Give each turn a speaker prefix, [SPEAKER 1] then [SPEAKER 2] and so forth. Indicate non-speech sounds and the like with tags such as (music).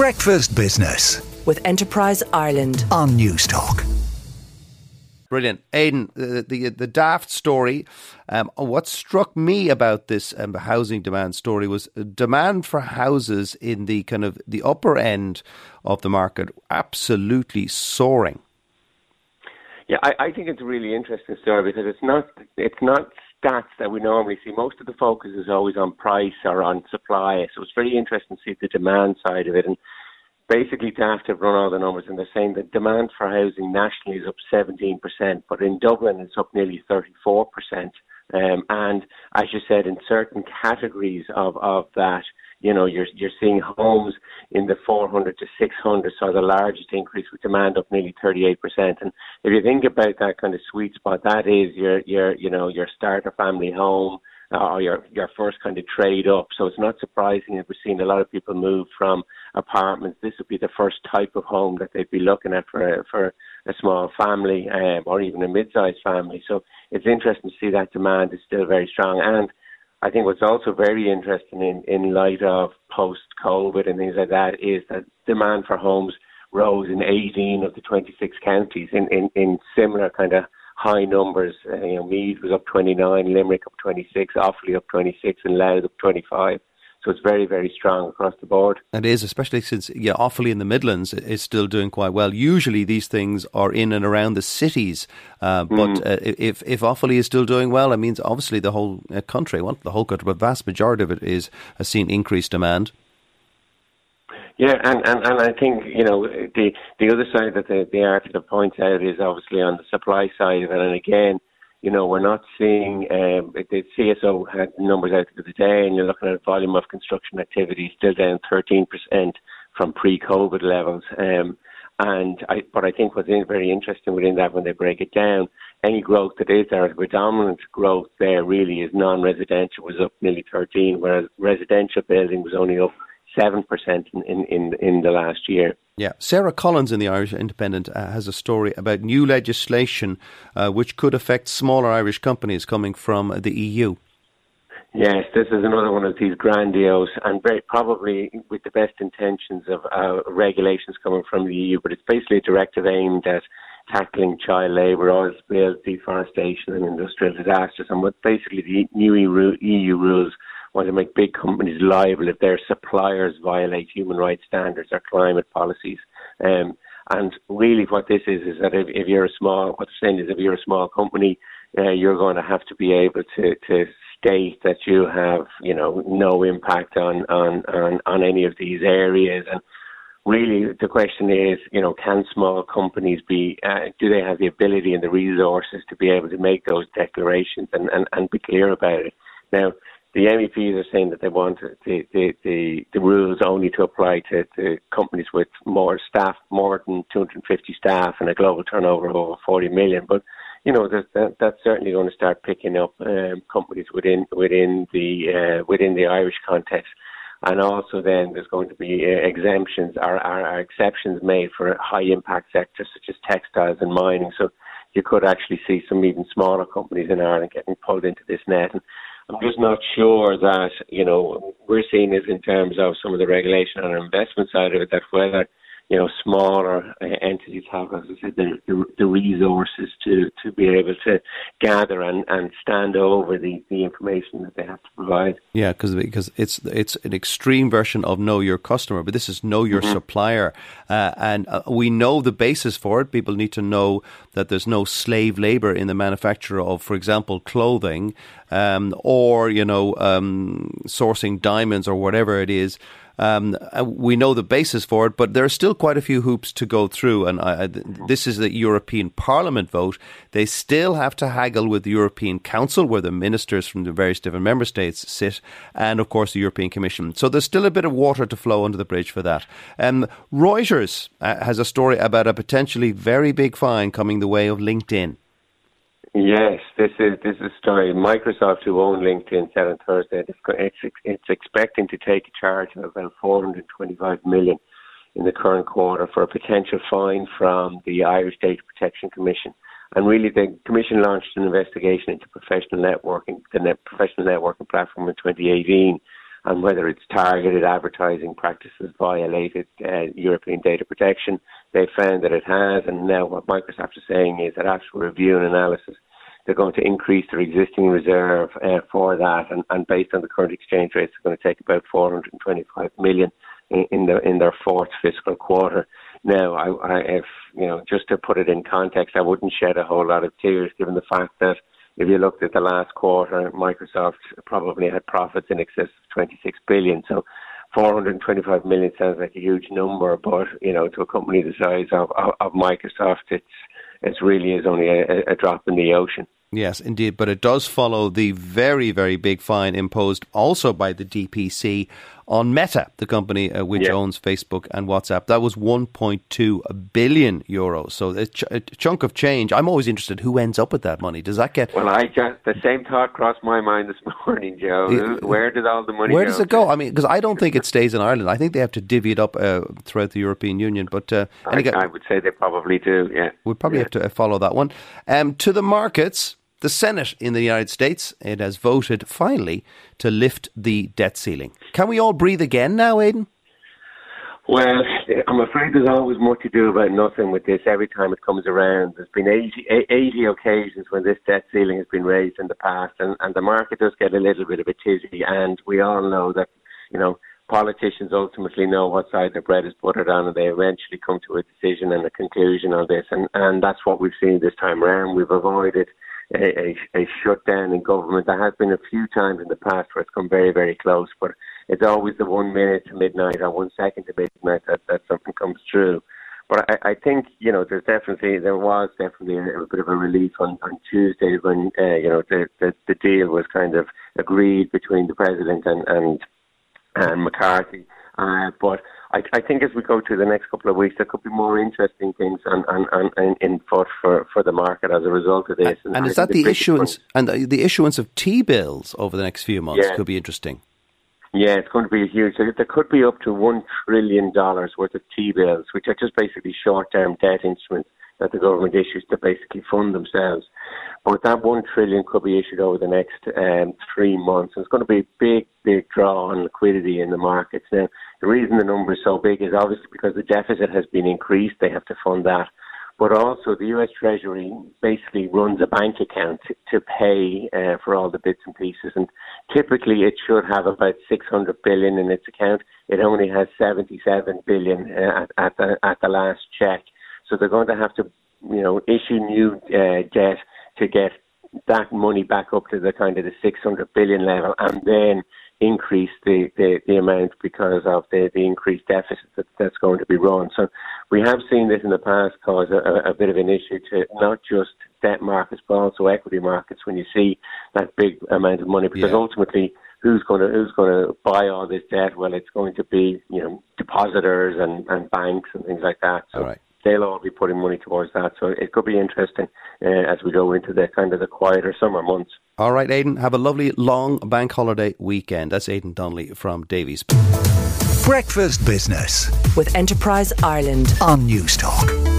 [SPEAKER 1] Breakfast Business
[SPEAKER 2] with Enterprise Ireland
[SPEAKER 1] on Newstalk.
[SPEAKER 3] Brilliant, Aidan. The the, the Daft story. Um, what struck me about this um, housing demand story was demand for houses in the kind of the upper end of the market absolutely soaring.
[SPEAKER 4] Yeah, I, I think it's a really interesting story because it's not it's not stats that we normally see. Most of the focus is always on price or on supply. So it's very interesting to see the demand side of it. And basically Daft have run all the numbers and they're saying that demand for housing nationally is up 17%, but in Dublin it's up nearly 34%. Um, and as you said, in certain categories of, of that, you know, you're you're seeing homes in the 400 to 600, so the largest increase with demand up nearly 38%. And if you think about that kind of sweet spot, that is your your you know your starter family home uh, or your your first kind of trade up. So it's not surprising that we're seeing a lot of people move from apartments. This would be the first type of home that they'd be looking at for a, for a small family um, or even a mid-sized family. So it's interesting to see that demand is still very strong. And I think what's also very interesting in, in light of post-COVID and things like that is that demand for homes rose in 18 of the 26 counties in, in, in similar kind of high numbers. Uh, you know, Meath was up 29, Limerick up 26, Offaly up 26, and Louth up 25. So it's very, very strong across the board.
[SPEAKER 3] It is, especially since yeah, Offaly in the Midlands is still doing quite well. Usually these things are in and around the cities, uh, but mm. uh, if if Offaly is still doing well, it means obviously the whole uh, country, well, the whole country, but vast majority of it is has seen increased demand.
[SPEAKER 4] Yeah, and, and, and I think, you know, the the other side that the, the article points out is obviously on the supply side of it. And again, you know, we're not seeing, um, the CSO had numbers out the day, and you're looking at volume of construction activity still down 13% from pre-COVID levels. Um, and I, but I think what's very interesting within that when they break it down, any growth that is there, the predominant growth there really is non-residential was up nearly 13, whereas residential building was only up seven percent in, in in the last year.
[SPEAKER 3] Yeah, Sarah Collins in the Irish Independent uh, has a story about new legislation uh, which could affect smaller Irish companies coming from the EU.
[SPEAKER 4] Yes, this is another one of these grandiose and very probably with the best intentions of uh, regulations coming from the EU, but it's basically a directive aimed at tackling child labour, oil spills, deforestation, and industrial disasters. And what basically the new EU rules want to make big companies liable if their suppliers violate human rights standards or climate policies. Um, and really, what this is is that if, if you're a small, what they're saying is if you're a small company, uh, you're going to have to be able to to state that you have, you know, no impact on on on, on any of these areas and really the question is, you know, can small companies be, uh, do they have the ability and the resources to be able to make those declarations and, and, and be clear about it? Now, the MEPs are saying that they want the, the, the, the rules only to apply to, to companies with more staff, more than 250 staff, and a global turnover of over 40 million. But you know that, that's certainly going to start picking up um, companies within within the uh, within the Irish context, and also then there's going to be uh, exemptions or, or, or exceptions made for high impact sectors such as textiles and mining. So you could actually see some even smaller companies in Ireland getting pulled into this net. And I'm just not sure that, you know, we're seeing this in terms of some of the regulation on the investment side of it, that whether you know, smaller uh, entities have, as I said, the, the, the, resources to, to be able to gather and, and stand over the, the information that they have to provide.
[SPEAKER 3] Yeah, because because it's it's an extreme version of know your customer, but this is know your mm-hmm. supplier, uh, and uh, we know the basis for it. People need to know that there's no slave labor in the manufacture of, for example, clothing, um, or you know, um, sourcing diamonds or whatever it is. Um, uh, we know the basis for it, but there are still quite a few hoops to go through. And I, this is the European Parliament vote. They still have to haggle with the European Council, where the ministers from the various different member states sit, and of course the European Commission. So there's still a bit of water to flow under the bridge for that. Um, Reuters uh, has a story about a potentially very big fine coming the way of LinkedIn.
[SPEAKER 4] Yes, this is this is a story. Microsoft, who own LinkedIn, said on Thursday it's, it's expecting to take a charge of about 425 million in the current quarter for a potential fine from the Irish Data Protection Commission. And really, the Commission launched an investigation into professional networking, the net professional networking platform in 2018, and whether its targeted advertising practices violated uh, European data protection. They found that it has, and now what Microsoft is saying is that after review and analysis, they're going to increase their existing reserve uh, for that, and, and, based on the current exchange rates, they're going to take about 425 million in, in their in their fourth fiscal quarter. Now, I, I, if you know, just to put it in context, I wouldn't shed a whole lot of tears given the fact that if you looked at the last quarter, Microsoft probably had profits in excess of 26 billion. So 425 million sounds like a huge number, but you know, to a company the size of, of, of Microsoft, it's it really is only a, a drop in the ocean.
[SPEAKER 3] Yes, indeed. But it does follow the very, very big fine imposed also by the DPC on Meta, the company uh, which yeah. owns Facebook and WhatsApp. That was 1.2 billion euros. So a, ch- a, chunk of change. I'm always interested who ends up with that money. Does that get.
[SPEAKER 4] Well, I just, the same thought crossed my mind this (laughs) morning, Joe. where did all the money
[SPEAKER 3] Where
[SPEAKER 4] go?
[SPEAKER 3] does it go? I mean, because I don't think it stays in Ireland. I think they have to divvy it up uh, throughout the European Union. But uh,
[SPEAKER 4] I, I, would say they probably do, yeah.
[SPEAKER 3] we probably
[SPEAKER 4] yeah.
[SPEAKER 3] have to follow that one. Um, to the markets. The Senate in the United States, it has voted finally to lift the debt ceiling. Can we all breathe again now, Aidan?
[SPEAKER 4] Well, I'm afraid there's always more to do about nothing with this every time it comes around. There's been 80, 80 occasions when this debt ceiling has been raised in the past, and, and the market does get a little bit of a tizzy. And we all know that, you know, politicians ultimately know what side their bread is buttered on, and they eventually come to a decision and a conclusion on this. And, and that's what we've seen this time around. We've avoided a, a, a shutdown in government. There has been a few times in the past where it's come very, very close, but it's always the one minute to midnight or one second to midnight that, that something comes through. But I, I think you know there's definitely there was definitely a, a bit of a relief on, on Tuesday when uh, you know the, the the deal was kind of agreed between the president and and, and McCarthy. Uh, but I, I think as we go through the next couple of weeks, there could be more interesting things and and, and, and in foot for, for the market as a result of this.
[SPEAKER 3] And, and is that the, the issuance and the, the, issuance of T bills over the next few months
[SPEAKER 4] yeah.
[SPEAKER 3] could be interesting?
[SPEAKER 4] Yeah, it's going to be a huge. There could be up to one trillion dollars worth of T bills, which are just basically short-term debt instruments that the government issues to basically fund themselves. But that one trillion could be issued over the next um, three months. And it's going to be a big, big draw on liquidity in the markets. Now, the reason the number is so big is obviously because the deficit has been increased. They have to fund that. But also, the U.S. Treasury basically runs a bank account to pay uh, for all the bits and pieces. And typically, it should have about 600 billion in its account. It only has 77 billion uh, at, at the at the last check. So they're going to have to, you know, issue new uh, debt to get that money back up to the kind of the 600 billion level, and then increase the, the, the amount because of the, the increased deficit that, that's going to be run. So we have seen this in the past cause a, a bit of an issue to not just debt markets but also equity markets when you see that big amount of money because
[SPEAKER 3] yeah.
[SPEAKER 4] ultimately who's going to who's going to buy all this debt? Well, it's going to be you know depositors and, and banks and things like that. So
[SPEAKER 3] right
[SPEAKER 4] they'll all be putting money towards that. So it could be interesting uh, as we go into the kind of the quieter summer months.
[SPEAKER 3] All right, Aidan, have a lovely long bank holiday weekend. That's Aidan Donnelly from Davys.
[SPEAKER 1] Breakfast Business
[SPEAKER 2] with Enterprise Ireland
[SPEAKER 1] on Newstalk.